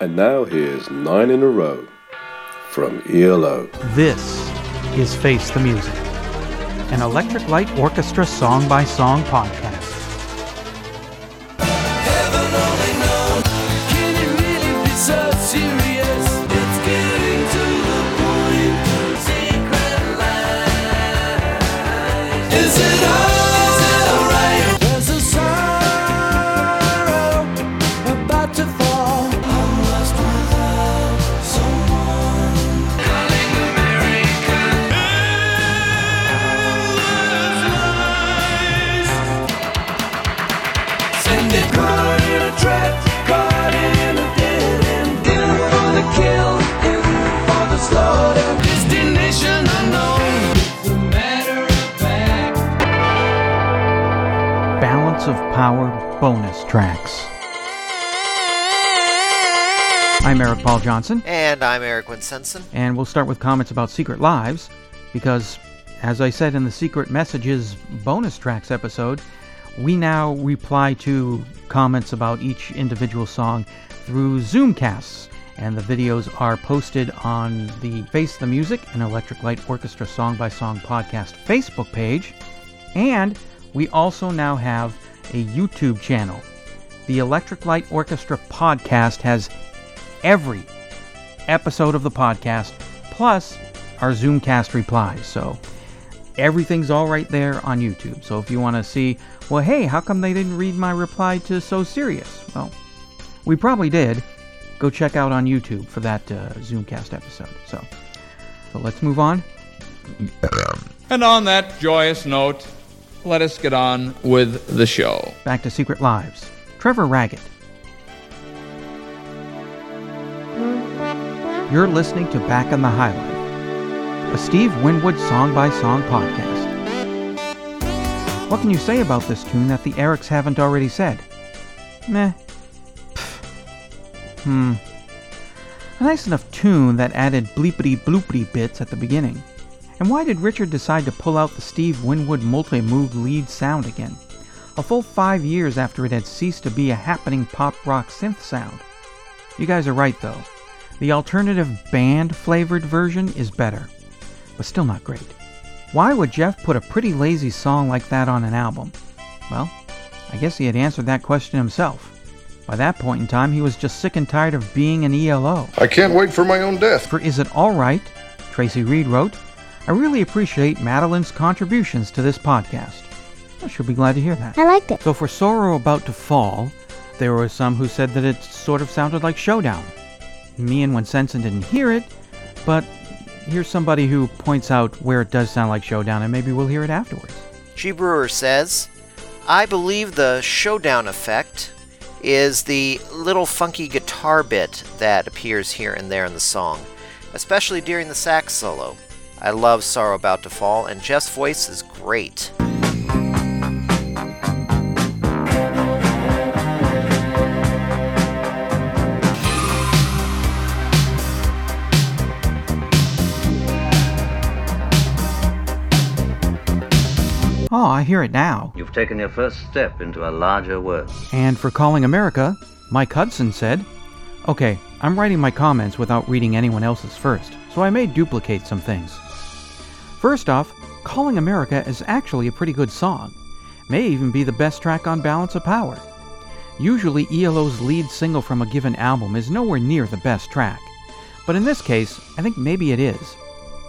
And now here's nine in a row from ELO. This is Face the Music, an Electric Light Orchestra song by song podcast. Of Power bonus tracks. I'm Eric Paul Johnson, And I'm Eric Winsenson. and we'll start with comments about Secret Lives because, as I said in the Secret Messages bonus tracks episode, we now reply to comments about each individual song through Zoomcasts. And the videos are posted on the Face the Music and Electric Light Orchestra Song by Song podcast Facebook page. And we also now have a YouTube channel. The Electric Light Orchestra podcast has every episode of the podcast, plus our Zoomcast replies. So everything's all right there on YouTube. So if you want to see, well, hey, how come they didn't read my reply to So Serious? Well, we probably did. Go check out on YouTube for that uh, Zoomcast episode. So, so let's move on. And on that joyous note, let us get on with the show. Back to Secret Lives. Trevor Raggett. You're listening to Back in the High Life Steve Winwood song by song podcast. What can you say about this tune that the Erics haven't already said? Meh. Hmm. A nice enough tune that added bleepity bloopity bits at the beginning. And why did Richard decide to pull out the Steve Winwood Multimoog lead sound again? A full five years after it had ceased to be a happening pop rock synth sound. You guys are right though. The alternative band flavored version is better, but still not great. Why would Jeff put a pretty lazy song like that on an album? Well, I guess he had answered that question himself. By that point in time, he was just sick and tired of being an ELO. I can't wait for my own death. For Is It Alright, Tracy Reed wrote, I really appreciate Madeline's contributions to this podcast. I should be glad to hear that. I liked it. So for Sorrow About to Fall, there were some who said that it sort of sounded like Showdown. Me and Winsenson didn't hear it, but here's somebody who points out where it does sound like Showdown, and maybe we'll hear it afterwards. G. Brewer says, I believe the showdown effect is the little funky guitar bit that appears here and there in the song, especially during the sax solo. I love Sorrow About to Fall, and Jeff's voice is great. Oh, I hear it now. You've taken your first step into a larger world. And for Calling America, Mike Hudson said, Okay, I'm writing my comments without reading anyone else's first, so I may duplicate some things. First off, Calling America is actually a pretty good song. May even be the best track on Balance of Power. Usually, ELO's lead single from a given album is nowhere near the best track. But in this case, I think maybe it is.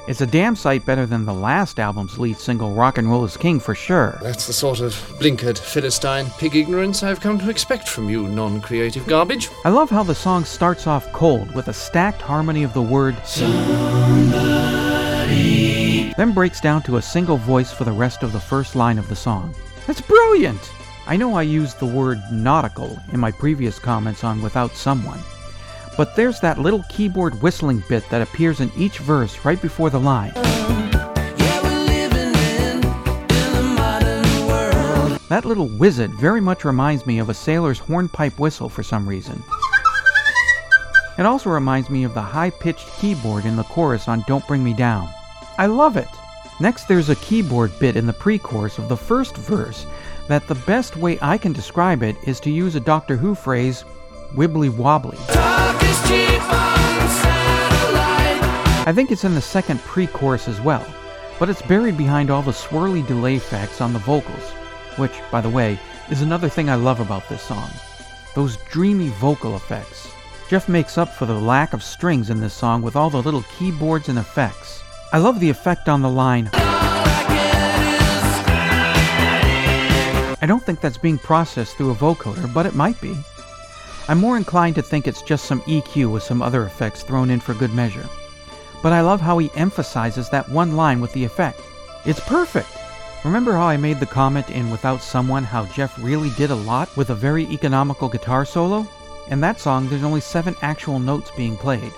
It's a damn sight better than the last album's lead single, Rock and Roll is King, for sure. That's the sort of blinkered, Philistine, pig ignorance I've come to expect from you, non creative garbage. I love how the song starts off cold with a stacked harmony of the word somebody, then breaks down to a single voice for the rest of the first line of the song. That's brilliant! I know I used the word nautical in my previous comments on Without Someone, but there's that little keyboard whistling bit that appears in each verse right before the line. Yeah, we're living in, in the modern world. That little whizzit very much reminds me of a sailor's hornpipe whistle for some reason. It also reminds me of the high pitched keyboard in the chorus on Don't Bring Me Down. I love it! Next, there's a keyboard bit in the pre chorus of the first verse that the best way I can describe it is to use a Doctor Who phrase, wibbly wobbly. Talk is cheap on satellite. I think it's in the second pre chorus as well, but it's buried behind all the swirly delay effects on the vocals, which, by the way, is another thing I love about this song. Those dreamy vocal effects. Jeff makes up for the lack of strings in this song with all the little keyboards and effects. I love the effect on the line. I don't think that's being processed through a vocoder, but it might be. I'm more inclined to think it's just some EQ with some other effects thrown in for good measure. But I love how he emphasizes that one line with the effect. It's perfect! Remember how I made the comment in Without Someone how Jeff really did a lot with a very economical guitar solo? In that song, there's only seven actual notes being played.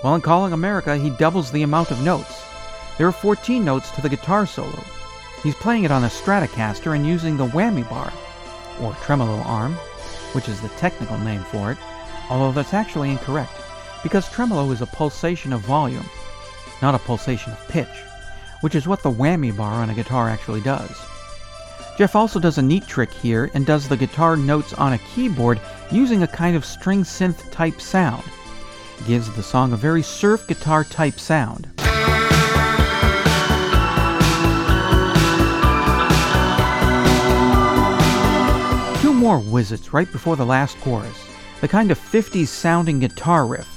While in Calling America, he doubles the amount of notes. There are 14 notes to the guitar solo. He's playing it on a Stratocaster and using the whammy bar, or tremolo arm, which is the technical name for it, although that's actually incorrect, because tremolo is a pulsation of volume, not a pulsation of pitch, which is what the whammy bar on a guitar actually does. Jeff also does a neat trick here and does the guitar notes on a keyboard using a kind of string synth type sound. Gives the song a very surf guitar type sound. Two more whizzits right before the last chorus, the kind of 50s sounding guitar riff,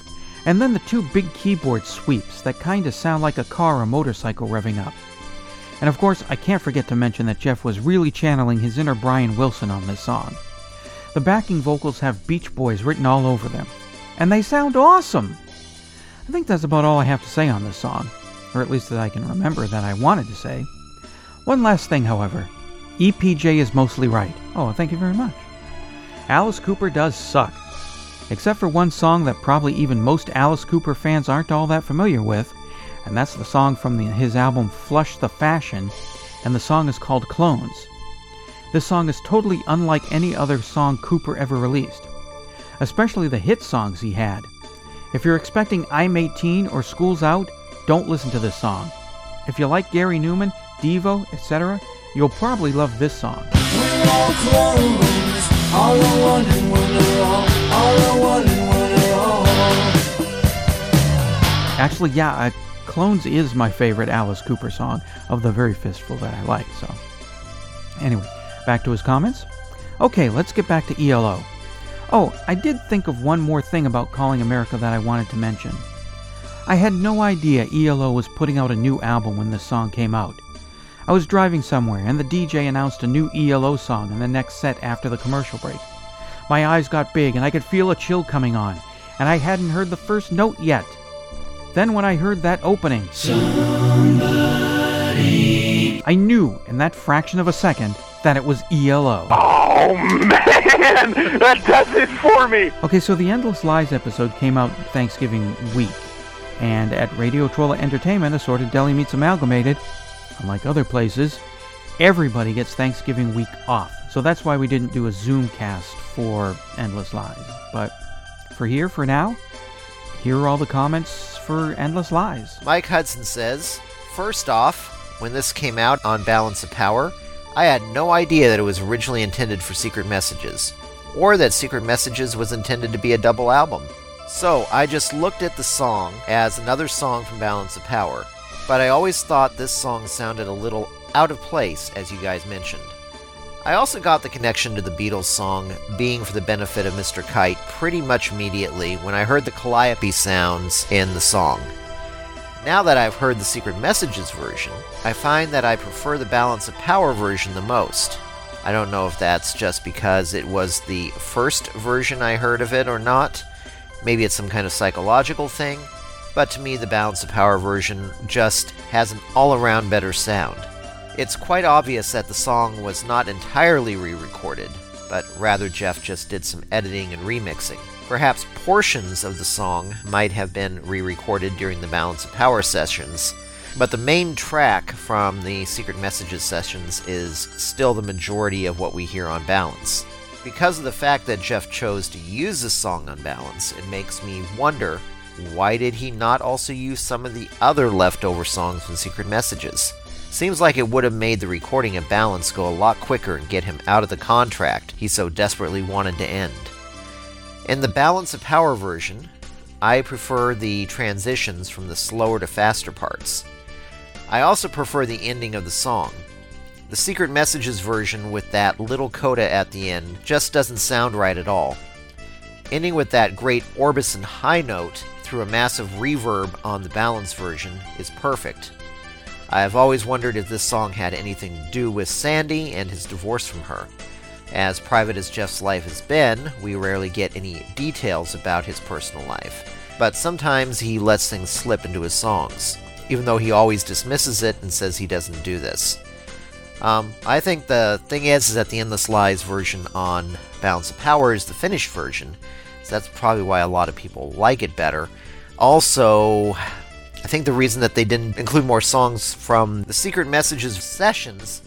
and then the two big keyboard sweeps that kind of sound like a car or motorcycle revving up. And of course, I can't forget to mention that Jeff was really channeling his inner Brian Wilson on this song. The backing vocals have Beach Boys written all over them, and they sound awesome! I think that's about all I have to say on this song, or at least that I can remember that I wanted to say. One last thing, however. EPJ is mostly right. Oh, thank you very much. Alice Cooper does suck. Except for one song that probably even most Alice Cooper fans aren't all that familiar with, and that's the song from the, his album Flush the Fashion, and the song is called Clones. This song is totally unlike any other song Cooper ever released, especially the hit songs he had. If you're expecting I'm 18 or School's Out, don't listen to this song. If you like Gary Numan, Devo, etc., you'll probably love this song. Actually, yeah, uh, Clones is my favorite Alice Cooper song of the very fistful that I like, so. Anyway, back to his comments. Okay, let's get back to ELO. Oh, I did think of one more thing about Calling America that I wanted to mention. I had no idea ELO was putting out a new album when this song came out. I was driving somewhere, and the DJ announced a new ELO song in the next set after the commercial break. My eyes got big, and I could feel a chill coming on, and I hadn't heard the first note yet. Then, when I heard that opening, I knew in that fraction of a second that it was ELO. Oh man, that does it for me. Okay, so the Endless Lies episode came out Thanksgiving week, and at Radio Trolla Entertainment, Assorted Deli Meats Amalgamated, unlike other places, everybody gets Thanksgiving week off. So that's why we didn't do a Zoom cast for Endless Lies. But for here, for now, here are all the comments for Endless Lies. Mike Hudson says, First off, when this came out on Balance of Power, I had no idea that it was originally intended for Secret Messages, or that Secret Messages was intended to be a double album. So I just looked at the song as another song from Balance of Power, but I always thought this song sounded a little out of place, as you guys mentioned. I also got the connection to the Beatles song being for the benefit of Mr. Kite pretty much immediately when I heard the calliope sounds in the song. Now that I've heard the Secret Messages version, I find that I prefer the Balance of Power version the most. I don't know if that's just because it was the first version I heard of it or not. Maybe it's some kind of psychological thing. But to me, the Balance of Power version just has an all around better sound. It's quite obvious that the song was not entirely re recorded, but rather Jeff just did some editing and remixing. Perhaps portions of the song might have been re recorded during the Balance of Power sessions, but the main track from the Secret Messages sessions is still the majority of what we hear on Balance. Because of the fact that Jeff chose to use this song on Balance, it makes me wonder why did he not also use some of the other leftover songs from Secret Messages? Seems like it would have made the recording of Balance go a lot quicker and get him out of the contract he so desperately wanted to end. In the Balance of Power version, I prefer the transitions from the slower to faster parts. I also prefer the ending of the song. The Secret Messages version with that little coda at the end just doesn't sound right at all. Ending with that great Orbison high note through a massive reverb on the balance version is perfect. I have always wondered if this song had anything to do with Sandy and his divorce from her. As private as Jeff's life has been, we rarely get any details about his personal life. But sometimes he lets things slip into his songs, even though he always dismisses it and says he doesn't do this. Um, I think the thing is, is that the Endless Lies version on Balance of Power is the finished version, so that's probably why a lot of people like it better. Also, I think the reason that they didn't include more songs from the Secret Messages sessions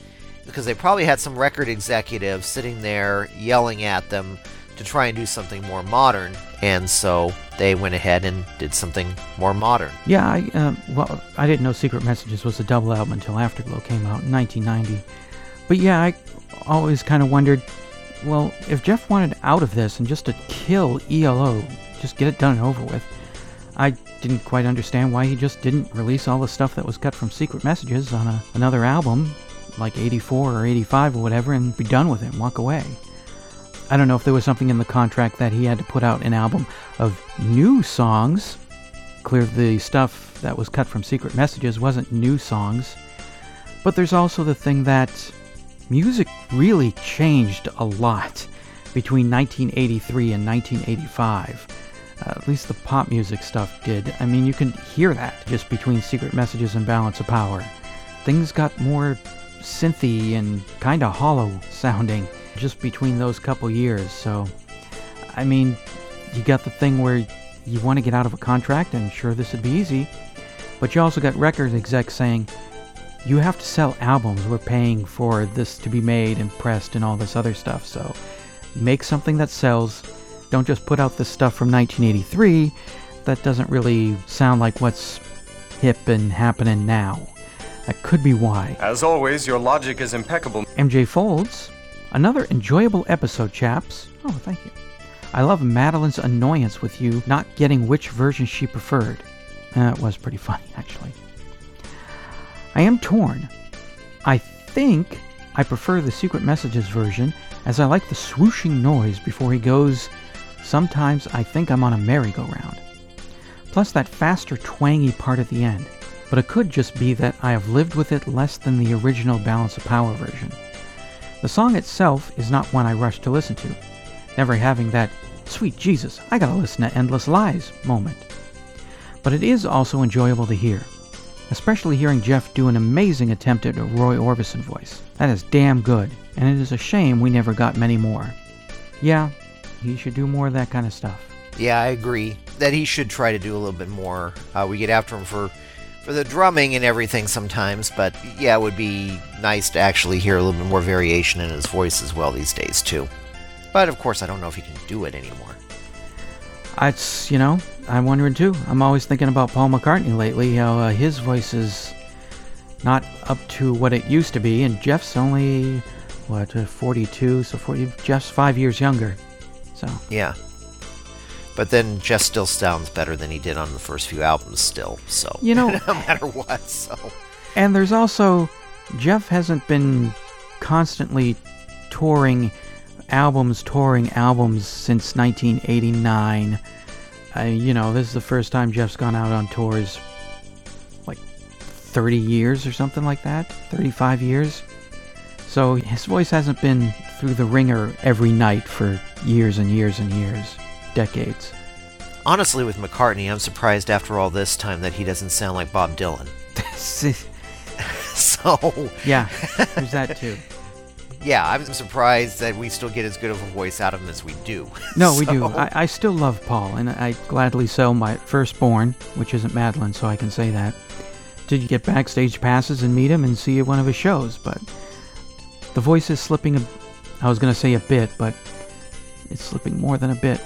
because they probably had some record executive sitting there yelling at them to try and do something more modern, and so they went ahead and did something more modern. Yeah, I uh, well, I didn't know Secret Messages was a double album until Afterglow came out in 1990. But yeah, I always kind of wondered, well, if Jeff wanted out of this and just to kill ELO, just get it done and over with, I didn't quite understand why he just didn't release all the stuff that was cut from Secret Messages on a, another album, like 84 or 85 or whatever, and be done with it and walk away. I don't know if there was something in the contract that he had to put out an album of new songs. Clear the stuff that was cut from Secret Messages wasn't new songs. But there's also the thing that music really changed a lot between 1983 and 1985. Uh, at least the pop music stuff did. I mean, you can hear that just between Secret Messages and Balance of Power. Things got more synthy and kind of hollow sounding just between those couple years. So, I mean, you got the thing where you want to get out of a contract, and sure, this would be easy. But you also got record execs saying, you have to sell albums. We're paying for this to be made and pressed and all this other stuff. So, make something that sells. Don't just put out this stuff from 1983 that doesn't really sound like what's hip and happening now. That could be why. As always, your logic is impeccable. MJ Folds, another enjoyable episode, chaps. Oh, thank you. I love Madeline's annoyance with you not getting which version she preferred. That was pretty funny, actually. I am torn. I think I prefer the Secret Messages version as I like the swooshing noise before he goes. Sometimes I think I'm on a merry-go-round. Plus that faster twangy part at the end. But it could just be that I have lived with it less than the original Balance of Power version. The song itself is not one I rush to listen to, never having that, sweet Jesus, I gotta listen to Endless Lies moment. But it is also enjoyable to hear, especially hearing Jeff do an amazing attempt at a Roy Orbison voice. That is damn good, and it is a shame we never got many more. Yeah, he should do more of that kind of stuff. Yeah, I agree that he should try to do a little bit more. Uh, we get after him for for the drumming and everything sometimes, but yeah, it would be nice to actually hear a little bit more variation in his voice as well these days too. But of course, I don't know if he can do it anymore. It's, you know, I'm wondering too. I'm always thinking about Paul McCartney lately, how uh, his voice is not up to what it used to be, and Jeff's only, what, uh, 42, so 40, Jeff's five years younger. So, Yeah. But then Jeff still sounds better than he did on the first few albums still, so You know- no matter what, so and there's also, Jeff hasn't been constantly touring albums, touring albums since 1989. Uh, you know, this is the first time Jeff's gone out on tours like 30 years or something like that, 35 years. So his voice hasn't been through the ringer every night for years and years and years, decades. honestly with McCartney, I'm surprised after all this time that he doesn't sound like Bob Dylan. So yeah, there's that too. yeah, I'm surprised that we still get as good of a voice out of him as we do. No, we do. I, I still love Paul, and I gladly sell my firstborn, which isn't Madeline, so I can say that, to get backstage passes and meet him and see one of his shows. But the voice is slipping a. I was going to say a bit, but it's slipping more than a bit.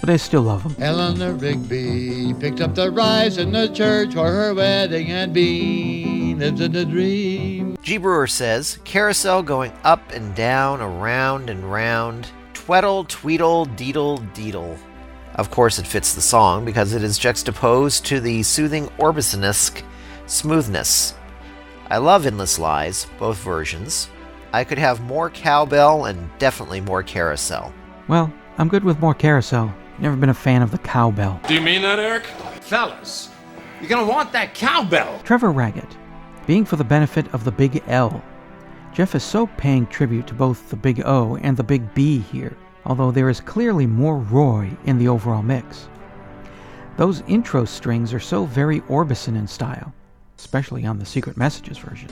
But I still love him. Eleanor Rigby picked up the rice in the church for her wedding and Bean lives in a dream. G. Brewer says Carousel going up and down, around and round, Tweddle, tweedle, deedle, deedle. Of course, it fits the song because it is juxtaposed to the soothing Orbison-esque smoothness. I love Endless Lies, both versions. I could have more cowbell and definitely more carousel. Well, I'm good with more carousel. Never been a fan of the cowbell. Do you mean that, Eric? Fellas, you're gonna want that cowbell. Trevor Raggett, being for the benefit of the big L. Jeff is so paying tribute to both the big O and the big B here, although there is clearly more Roy in the overall mix. Those intro strings are so very Orbison in style, especially on the Secret Messages version.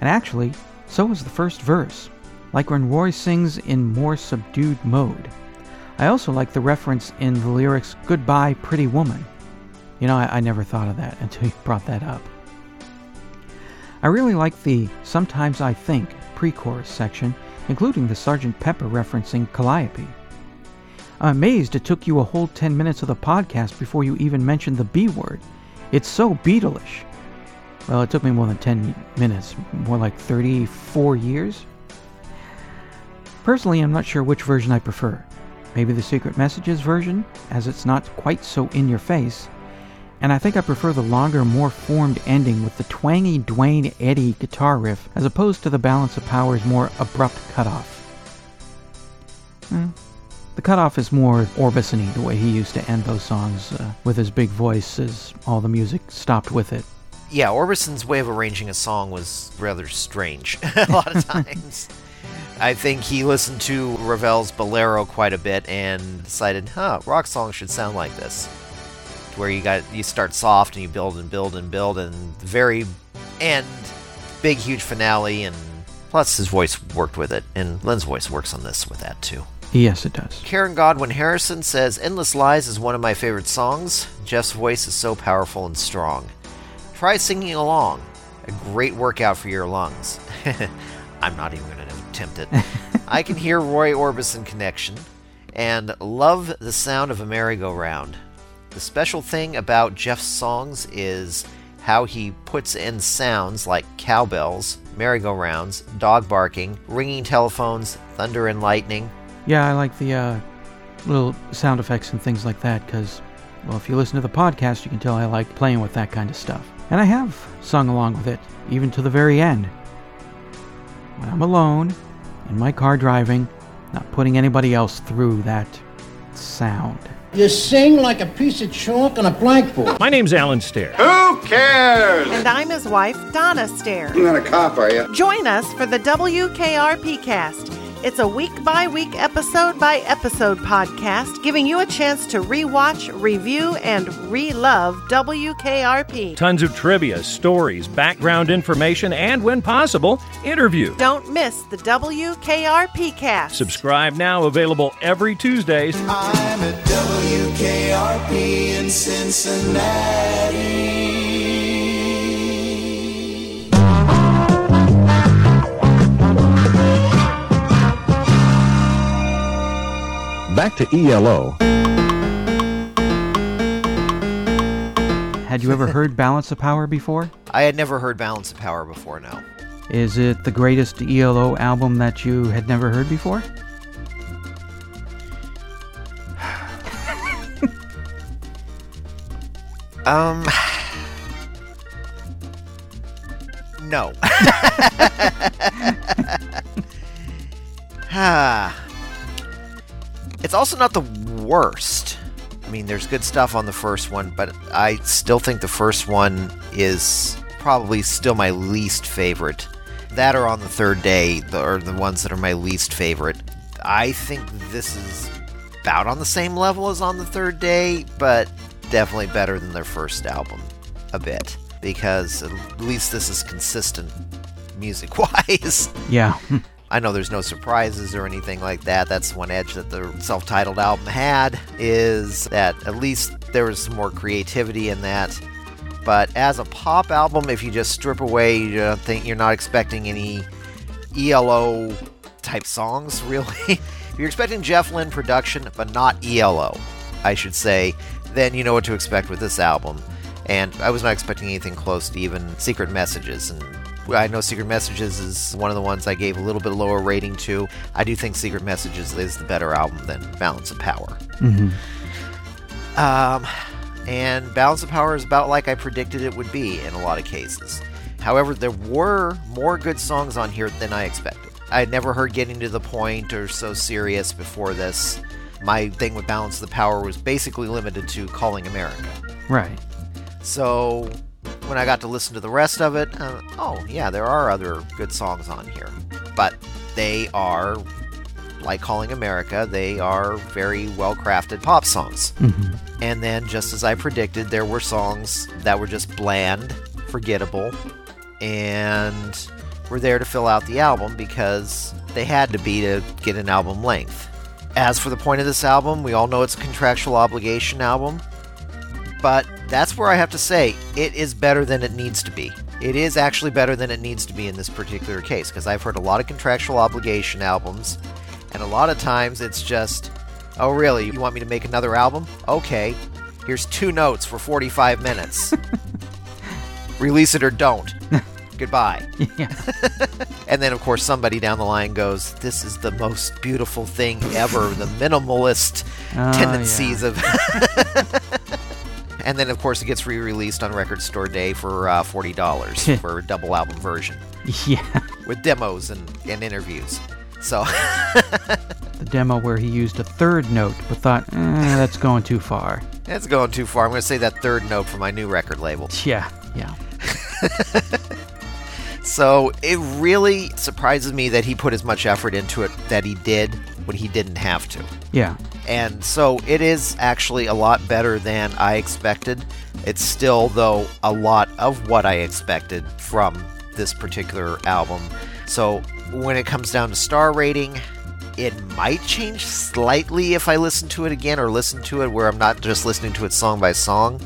And actually, so is the first verse, like when Roy sings in more subdued mode. I also like the reference in the lyrics, Goodbye, Pretty Woman. You know, I, I never thought of that until you brought that up. I really like the Sometimes I Think pre chorus section, including the Sgt. Pepper referencing Calliope. I'm amazed it took you a whole 10 minutes of the podcast before you even mentioned the B word. It's so Beatleish. Well, it took me more than 10 minutes, more like 34 years. Personally, I'm not sure which version I prefer. Maybe the Secret Messages version, as it's not quite so in your face. And I think I prefer the longer, more formed ending with the twangy Duane Eddy guitar riff as opposed to the Balance of Power's more abrupt cutoff. Hmm. The cutoff is more Orbison the way he used to end those songs uh, with his big voice as all the music stopped with it. Yeah, Orbison's way of arranging a song was rather strange a lot of times. I think he listened to Ravel's Bolero quite a bit and decided, huh, rock songs should sound like this. Where you got you start soft and you build and build and build and the very end, big huge finale and plus his voice worked with it and Lynn's voice works on this with that too. Yes, it does. Karen Godwin Harrison says Endless Lies is one of my favorite songs. Jeff's voice is so powerful and strong. Try singing along. A great workout for your lungs. I'm not even going to attempt it. I can hear Roy Orbison connection and love the sound of a merry-go-round. The special thing about Jeff's songs is how he puts in sounds like cowbells, merry-go-rounds, dog barking, ringing telephones, thunder and lightning. Yeah, I like the uh, little sound effects and things like that because, well, if you listen to the podcast, you can tell I like playing with that kind of stuff. And I have sung along with it, even to the very end. When I'm alone, in my car driving, not putting anybody else through that sound. You sing like a piece of chalk on a blackboard. My name's Alan Stair. Who cares? And I'm his wife, Donna Stair. You're not a cop, are you? Join us for the WKRP cast. It's a week by week, episode by episode podcast, giving you a chance to rewatch, review, and re-love WKRP. Tons of trivia, stories, background information, and when possible, interviews. Don't miss the WKRP cast. Subscribe now, available every Tuesdays. I'm at WKRP in Cincinnati. Back to ELO. Had you ever heard Balance of Power before? I had never heard Balance of Power before, no. Is it the greatest ELO album that you had never heard before? um. No. Ah. It's also not the worst. I mean, there's good stuff on the first one, but I still think the first one is probably still my least favorite. That are on the third day the, are the ones that are my least favorite. I think this is about on the same level as on the third day, but definitely better than their first album a bit because at least this is consistent music wise. Yeah. I know there's no surprises or anything like that. That's one edge that the self-titled album had is that at least there was more creativity in that. But as a pop album, if you just strip away, you don't think you're not expecting any ELO type songs, really. if you're expecting Jeff Lynne production, but not ELO, I should say, then you know what to expect with this album. And I was not expecting anything close to even Secret Messages, and I know Secret Messages is one of the ones I gave a little bit lower rating to. I do think Secret Messages is the better album than Balance of Power. Mm-hmm. Um, and Balance of Power is about like I predicted it would be in a lot of cases. However, there were more good songs on here than I expected. I had never heard Getting to the Point or So Serious before this. My thing with Balance of the Power was basically limited to Calling America. Right. So when I got to listen to the rest of it, uh, oh, yeah, there are other good songs on here. But they are, like Calling America, they are very well crafted pop songs. Mm-hmm. And then, just as I predicted, there were songs that were just bland, forgettable, and were there to fill out the album because they had to be to get an album length. As for the point of this album, we all know it's a contractual obligation album, but that's where I have to say it is better than it needs to be. It is actually better than it needs to be in this particular case because I've heard a lot of contractual obligation albums, and a lot of times it's just, oh, really? You want me to make another album? Okay, here's two notes for 45 minutes. Release it or don't. Goodbye. Yeah. and then, of course, somebody down the line goes, This is the most beautiful thing ever. The minimalist Oh, tendencies of. And then, of course, it gets re released on Record Store Day for uh, $40 for a double album version Yeah. with demos and, and interviews. So, The demo where he used a third note, but thought, eh, that's going too far. that's going too far. I'm going to say that third note for my new record label. Yeah. Yeah. So it really surprises me that he put as much effort into it that he did when he didn't have to. Yeah. And so it is actually a lot better than I expected. It's still, though, a lot of what I expected from this particular album. So when it comes down to star rating, it might change slightly if I listen to it again or listen to it where I'm not just listening to it song by song.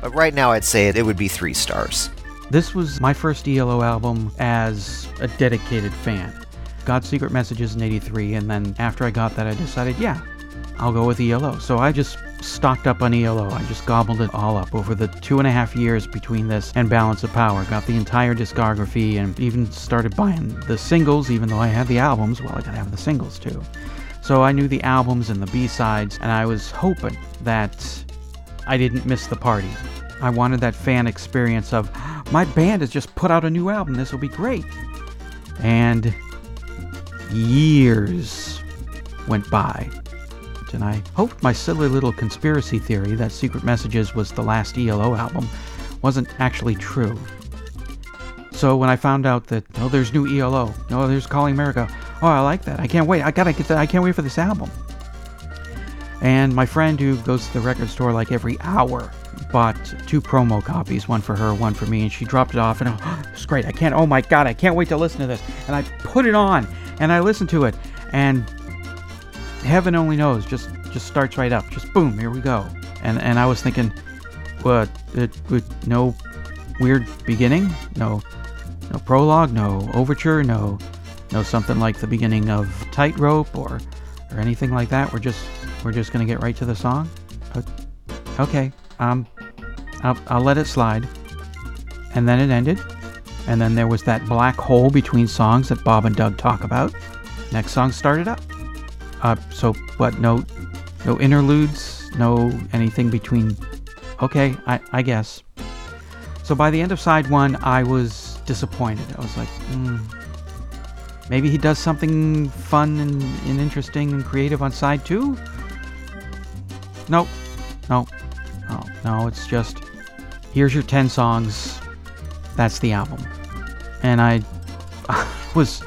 But right now, I'd say it, it would be three stars. This was my first ELO album as a dedicated fan. Got Secret Messages in 83, and then after I got that, I decided, yeah, I'll go with ELO. So I just stocked up on ELO. I just gobbled it all up over the two and a half years between this and Balance of Power. Got the entire discography and even started buying the singles, even though I had the albums. Well, I gotta have the singles too. So I knew the albums and the B-sides, and I was hoping that I didn't miss the party. I wanted that fan experience of, my band has just put out a new album, this will be great. And years went by. And I hoped my silly little conspiracy theory that Secret Messages was the last ELO album wasn't actually true. So when I found out that, oh, there's new ELO, oh, there's Calling America, oh, I like that. I can't wait. I gotta get that. I can't wait for this album. And my friend who goes to the record store like every hour bought two promo copies, one for her, one for me, and she dropped it off. And oh, it's great. I can't. Oh my god, I can't wait to listen to this. And I put it on and I listened to it, and heaven only knows, just just starts right up. Just boom, here we go. And and I was thinking, what? It with no weird beginning, no no prologue, no overture, no no something like the beginning of Tightrope or or anything like that. We're just we're just gonna get right to the song. Okay, um, I'll, I'll let it slide. And then it ended. And then there was that black hole between songs that Bob and Doug talk about. Next song started up. Uh, so what? No, no interludes, no anything between. Okay, I, I guess. So by the end of side one, I was disappointed. I was like, hmm, maybe he does something fun and, and interesting and creative on side two. Nope, nope, no, no. It's just here's your ten songs. That's the album, and I was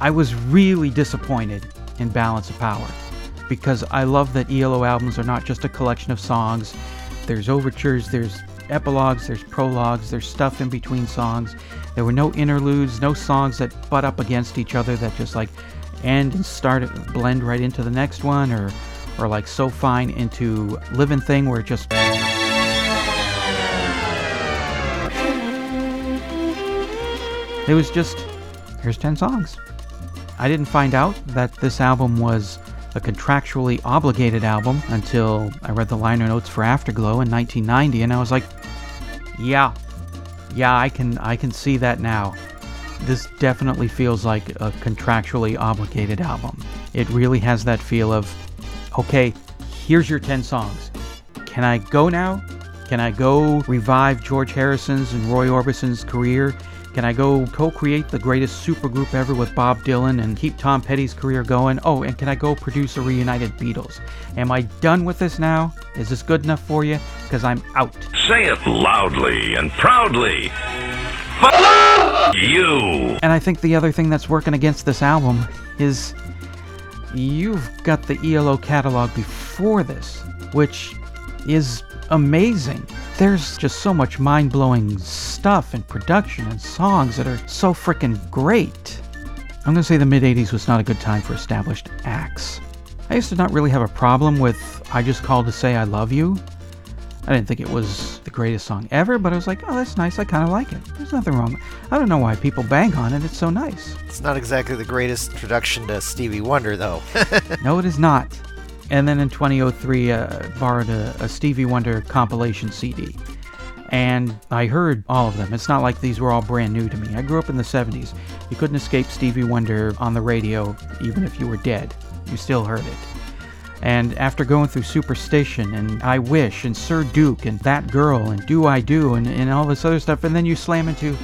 I was really disappointed in Balance of Power because I love that ELO albums are not just a collection of songs. There's overtures, there's epilogues, there's prologues, there's stuff in between songs. There were no interludes, no songs that butt up against each other that just like end and start blend right into the next one or or like so fine into living thing where it just it was just here's 10 songs. I didn't find out that this album was a contractually obligated album until I read the liner notes for Afterglow in 1990, and I was like, yeah, Yeah, I can I can see that now. This definitely feels like a contractually obligated album. It really has that feel of okay, here's your 10 songs. Can I go now? Can I go revive George Harrison's and Roy Orbison's career? Can I go co create the greatest supergroup ever with Bob Dylan and keep Tom Petty's career going? Oh, and can I go produce a reunited Beatles? Am I done with this now? Is this good enough for you? Because I'm out. Say it loudly and proudly. You! And I think the other thing that's working against this album is you've got the ELO catalog before this, which is amazing. There's just so much mind blowing stuff and production and songs that are so freaking great. I'm gonna say the mid 80s was not a good time for established acts. I used to not really have a problem with I Just Called to Say I Love You. I didn't think it was the greatest song ever, but I was like, oh, that's nice. I kind of like it. There's nothing wrong. I don't know why people bang on it. It's so nice. It's not exactly the greatest introduction to Stevie Wonder, though. no, it is not. And then in 2003, uh, borrowed a, a Stevie Wonder compilation CD. And I heard all of them. It's not like these were all brand new to me. I grew up in the 70s. You couldn't escape Stevie Wonder on the radio, even if you were dead. You still heard it. And after going through Superstition and I Wish and Sir Duke and That Girl and Do I Do and, and all this other stuff, and then you slam into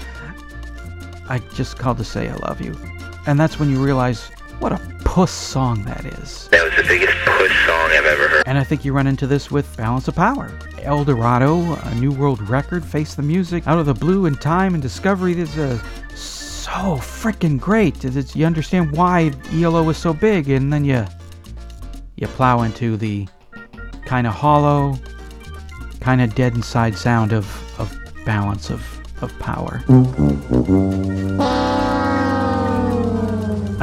I Just Called to Say I Love You. And that's when you realize what a puss song that is. That was the biggest puss song I've ever heard. And I think you run into this with Balance of Power. Eldorado, a New World Record, Face the Music, Out of the Blue and Time and Discovery. This is so freaking great. It's, you understand why ELO is so big, and then you you plow into the kind of hollow, kind of dead inside sound of, of balance of, of power.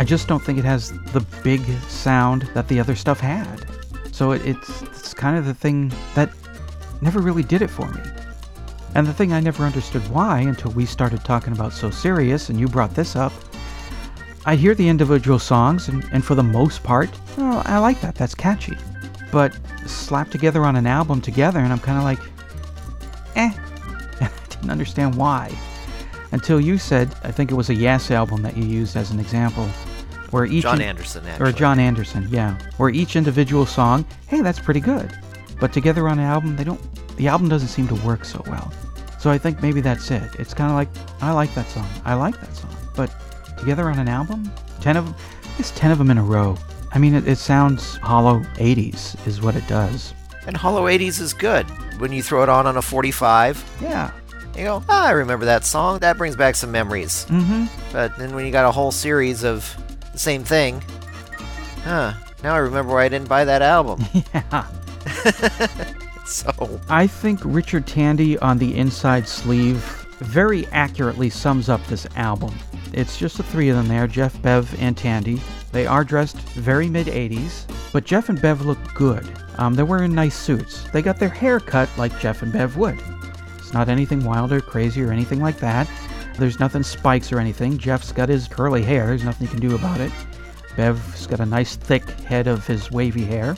I just don't think it has the big sound that the other stuff had. So it, it's, it's kind of the thing that never really did it for me. And the thing I never understood why until we started talking about So Serious and you brought this up. I hear the individual songs, and, and for the most part, oh, I like that. That's catchy. But slapped together on an album together, and I'm kind of like, eh. I didn't understand why. Until you said, I think it was a Yes album that you used as an example, where each John in- Anderson, actually. or Jon Anderson, yeah, where each individual song, hey, that's pretty good, but together on an album, they don't. The album doesn't seem to work so well. So I think maybe that's it. It's kind of like I like that song, I like that song, but together on an album, ten of them, it's ten of them in a row. I mean, it, it sounds hollow 80s, is what it does. And Hollow 80s is good. When you throw it on on a 45, Yeah. you go, ah, I remember that song. That brings back some memories. Mm-hmm. But then when you got a whole series of same thing, huh, now I remember why I didn't buy that album. Yeah. so, I think Richard Tandy on the inside sleeve very accurately sums up this album. It's just the three of them there, Jeff, Bev, and Tandy. They are dressed very mid 80s, but Jeff and Bev look good. Um, they're wearing nice suits. They got their hair cut like Jeff and Bev would. It's not anything wild or crazy or anything like that. There's nothing spikes or anything. Jeff's got his curly hair, there's nothing you can do about it. Bev's got a nice thick head of his wavy hair.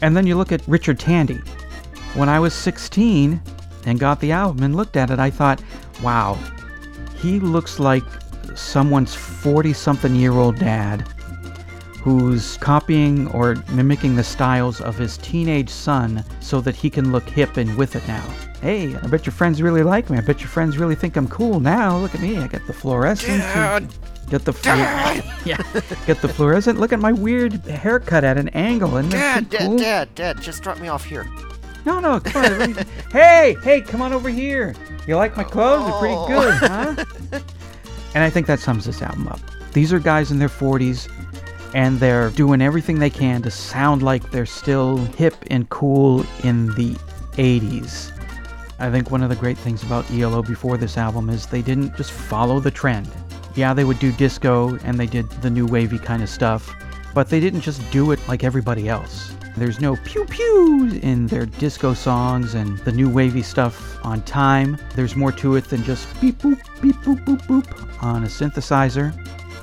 And then you look at Richard Tandy. When I was 16 and got the album and looked at it, I thought, wow, he looks like someone's 40 something year old dad who's copying or mimicking the styles of his teenage son so that he can look hip and with it now. Hey, I bet your friends really like me. I bet your friends really think I'm cool now. Look at me. I got the fluorescent. Dad. Get the flu- yeah. Get the fluorescent. Look at my weird haircut at an angle and Dad, Dad, cool. Dad, Dad, just drop me off here. No, no, come on. hey, hey, come on over here. You like my clothes? They're pretty oh. good, huh? and I think that sums this album up. These are guys in their 40s, and they're doing everything they can to sound like they're still hip and cool in the 80s. I think one of the great things about ELO before this album is they didn't just follow the trend. Yeah, they would do disco and they did the new wavy kind of stuff, but they didn't just do it like everybody else. There's no pew pew in their disco songs and the new wavy stuff on time. There's more to it than just beep boop, beep boop, boop boop on a synthesizer.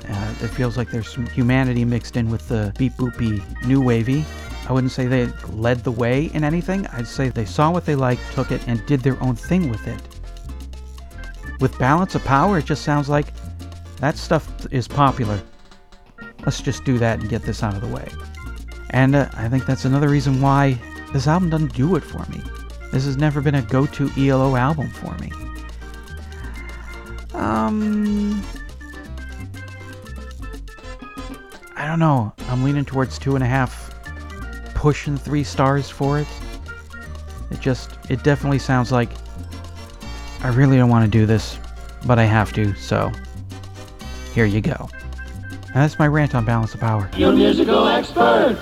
Uh, it feels like there's some humanity mixed in with the beep boopy new wavy. I wouldn't say they led the way in anything. I'd say they saw what they liked, took it, and did their own thing with it. With Balance of Power, it just sounds like that stuff is popular. Let's just do that and get this out of the way. And uh, I think that's another reason why this album doesn't do it for me. This has never been a go to ELO album for me. Um. I don't know. I'm leaning towards two and a half, pushing three stars for it. It just, it definitely sounds like I really don't want to do this, but I have to, so here you go. And that's my rant on Balance of Power. Your musical expert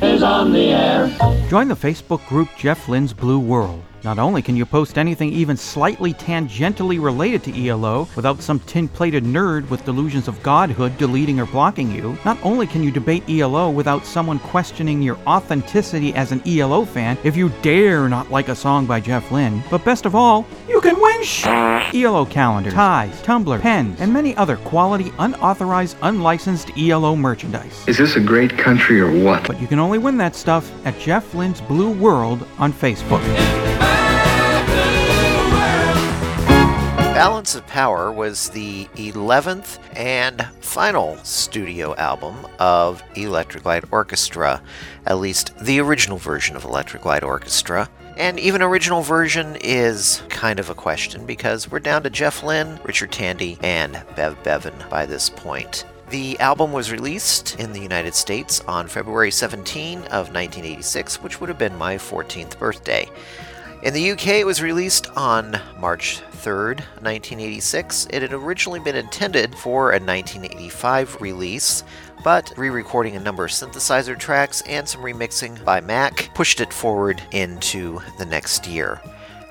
is on the air. Join the Facebook group Jeff Lynne's Blue World. Not only can you post anything even slightly tangentially related to ELO without some tin plated nerd with delusions of godhood deleting or blocking you, not only can you debate ELO without someone questioning your authenticity as an ELO fan if you dare not like a song by Jeff Lynne, but best of all, you can win sh- ELO calendars, ties, tumbler, pens, and many other quality, unauthorized, unlicensed ELO merchandise. Is this a great country or what? But you can only win that stuff at Jeff Lynne's Blue World on Facebook. Balance of Power was the 11th and final studio album of Electric Light Orchestra, at least the original version of Electric Light Orchestra. And even original version is kind of a question because we're down to Jeff Lynne, Richard Tandy, and Bev Bevan by this point. The album was released in the United States on February 17 of 1986, which would have been my 14th birthday. In the UK, it was released on March 3rd, 1986. It had originally been intended for a 1985 release, but re recording a number of synthesizer tracks and some remixing by Mack pushed it forward into the next year.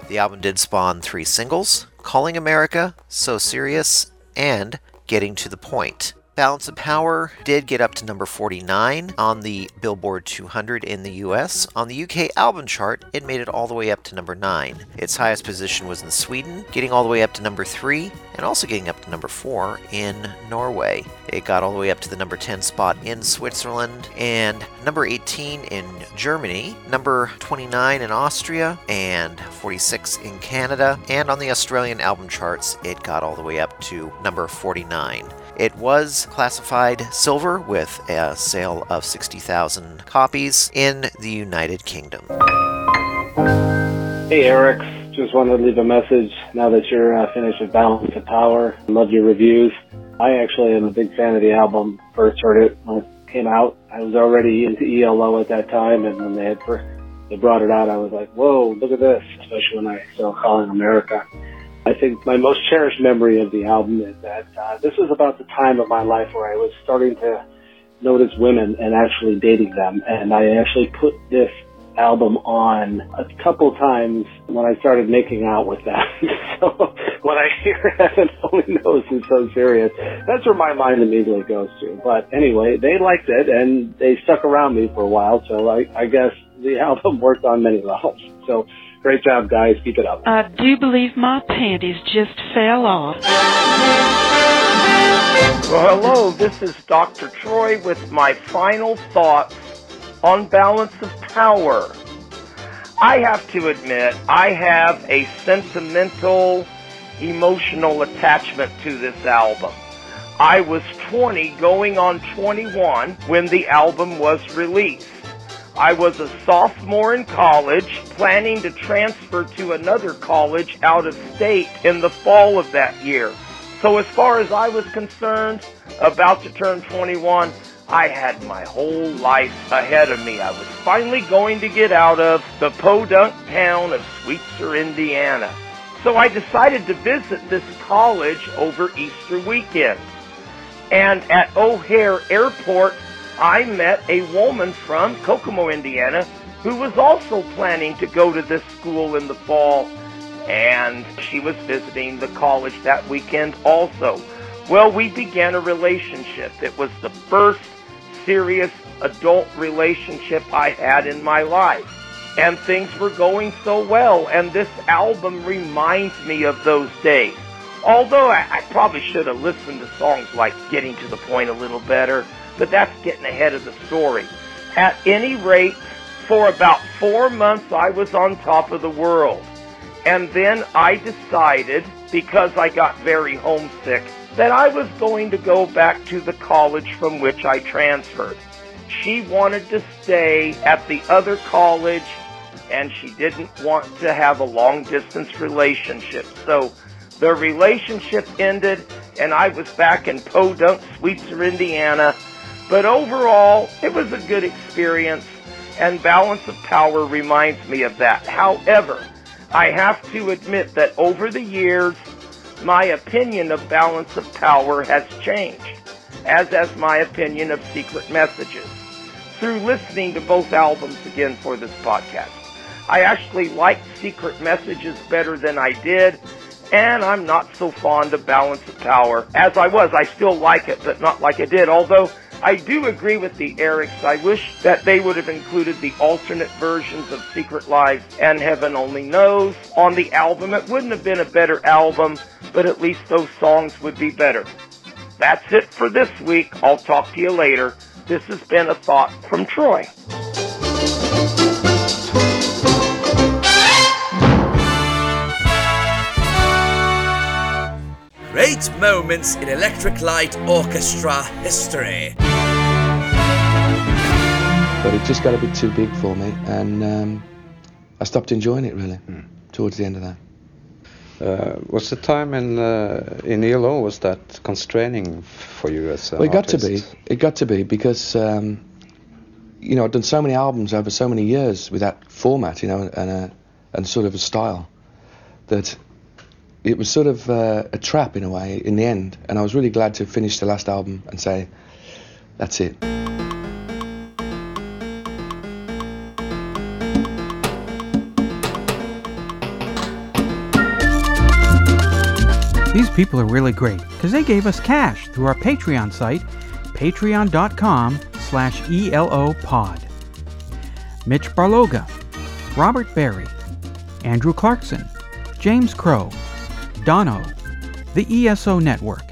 The album did spawn three singles Calling America, So Serious, and Getting to the Point. Balance of Power did get up to number 49 on the Billboard 200 in the US. On the UK album chart, it made it all the way up to number 9. Its highest position was in Sweden, getting all the way up to number 3, and also getting up to number 4 in Norway. It got all the way up to the number 10 spot in Switzerland, and number 18 in Germany, number 29 in Austria, and 46 in Canada. And on the Australian album charts, it got all the way up to number 49. It was classified silver with a sale of 60,000 copies in the United Kingdom. Hey, Eric. Just wanted to leave a message now that you're uh, finished with Balance of Power. Love your reviews. I actually am a big fan of the album. First heard it when it came out. I was already into ELO at that time, and when they had first they brought it out, I was like, "Whoa, look at this!" Especially when I saw Calling America. I think my most cherished memory of the album is that uh, this was about the time of my life where I was starting to notice women and actually dating them, and I actually put this album on a couple times when I started making out with them. so when I hear Heaven Only Knows is so serious, that's where my mind immediately goes to. But anyway, they liked it and they stuck around me for a while, so I, I guess the album worked on many levels. So great job, guys. Keep it up. I do believe my panties just fell off. Well, hello, this is Dr. Troy with my final thoughts on balance of power. I have to admit, I have a sentimental, emotional attachment to this album. I was 20 going on 21 when the album was released. I was a sophomore in college, planning to transfer to another college out of state in the fall of that year. So as far as I was concerned, about to turn 21, I had my whole life ahead of me. I was finally going to get out of the podunk town of Sweetser, Indiana. So I decided to visit this college over Easter weekend. And at O'Hare Airport, I met a woman from Kokomo, Indiana, who was also planning to go to this school in the fall. And she was visiting the college that weekend also. Well, we began a relationship. It was the first serious adult relationship I had in my life. And things were going so well, and this album reminds me of those days. Although I, I probably should have listened to songs like Getting to the Point a little better, but that's getting ahead of the story. At any rate, for about four months I was on top of the world. And then I decided, because I got very homesick, that I was going to go back to the college from which I transferred. She wanted to stay at the other college and she didn't want to have a long distance relationship. So the relationship ended and I was back in Podunk, Sweetser, Indiana. But overall, it was a good experience and Balance of Power reminds me of that. However, I have to admit that over the years, my opinion of Balance of Power has changed, as has my opinion of Secret Messages. Through listening to both albums again for this podcast, I actually like Secret Messages better than I did, and I'm not so fond of Balance of Power as I was. I still like it, but not like I did, although I do agree with the Erics. I wish that they would have included the alternate versions of Secret Lives and Heaven Only Knows on the album. It wouldn't have been a better album, but at least those songs would be better. That's it for this week. I'll talk to you later. This has been a thought from Troy. Great moments in Electric Light Orchestra history. But it just got a bit too big for me, and um, I stopped enjoying it really towards the end of that. Uh, was the time in uh, in ELO was that constraining for you as an Well, it got artist? to be. It got to be because um, you know I'd done so many albums over so many years with that format, you know, and a and sort of a style that it was sort of uh, a trap in a way in the end. And I was really glad to finish the last album and say, that's it. People are really great because they gave us cash through our Patreon site, patreon.com slash elopod. Mitch Barloga, Robert Berry, Andrew Clarkson, James Crow, Dono, the ESO Network,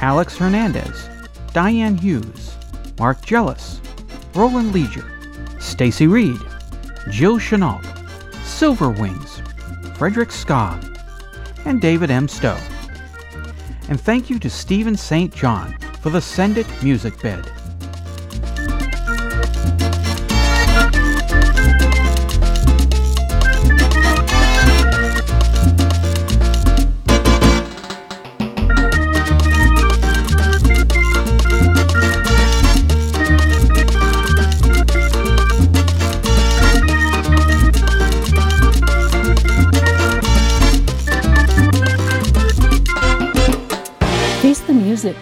Alex Hernandez, Diane Hughes, Mark Jellis, Roland Leisure, Stacy Reed, Jill Chenault, Silver Wings, Frederick Scott, and David M. Stowe. And thank you to Stephen St. John for the Send It music bed.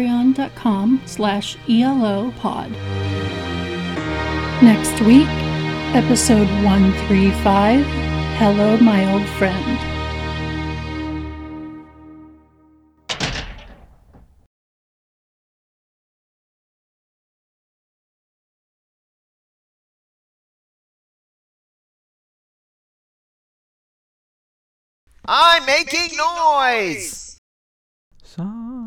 patreon.com slash elopod. Next week, episode 135, Hello, My Old Friend. I'm making noise! Some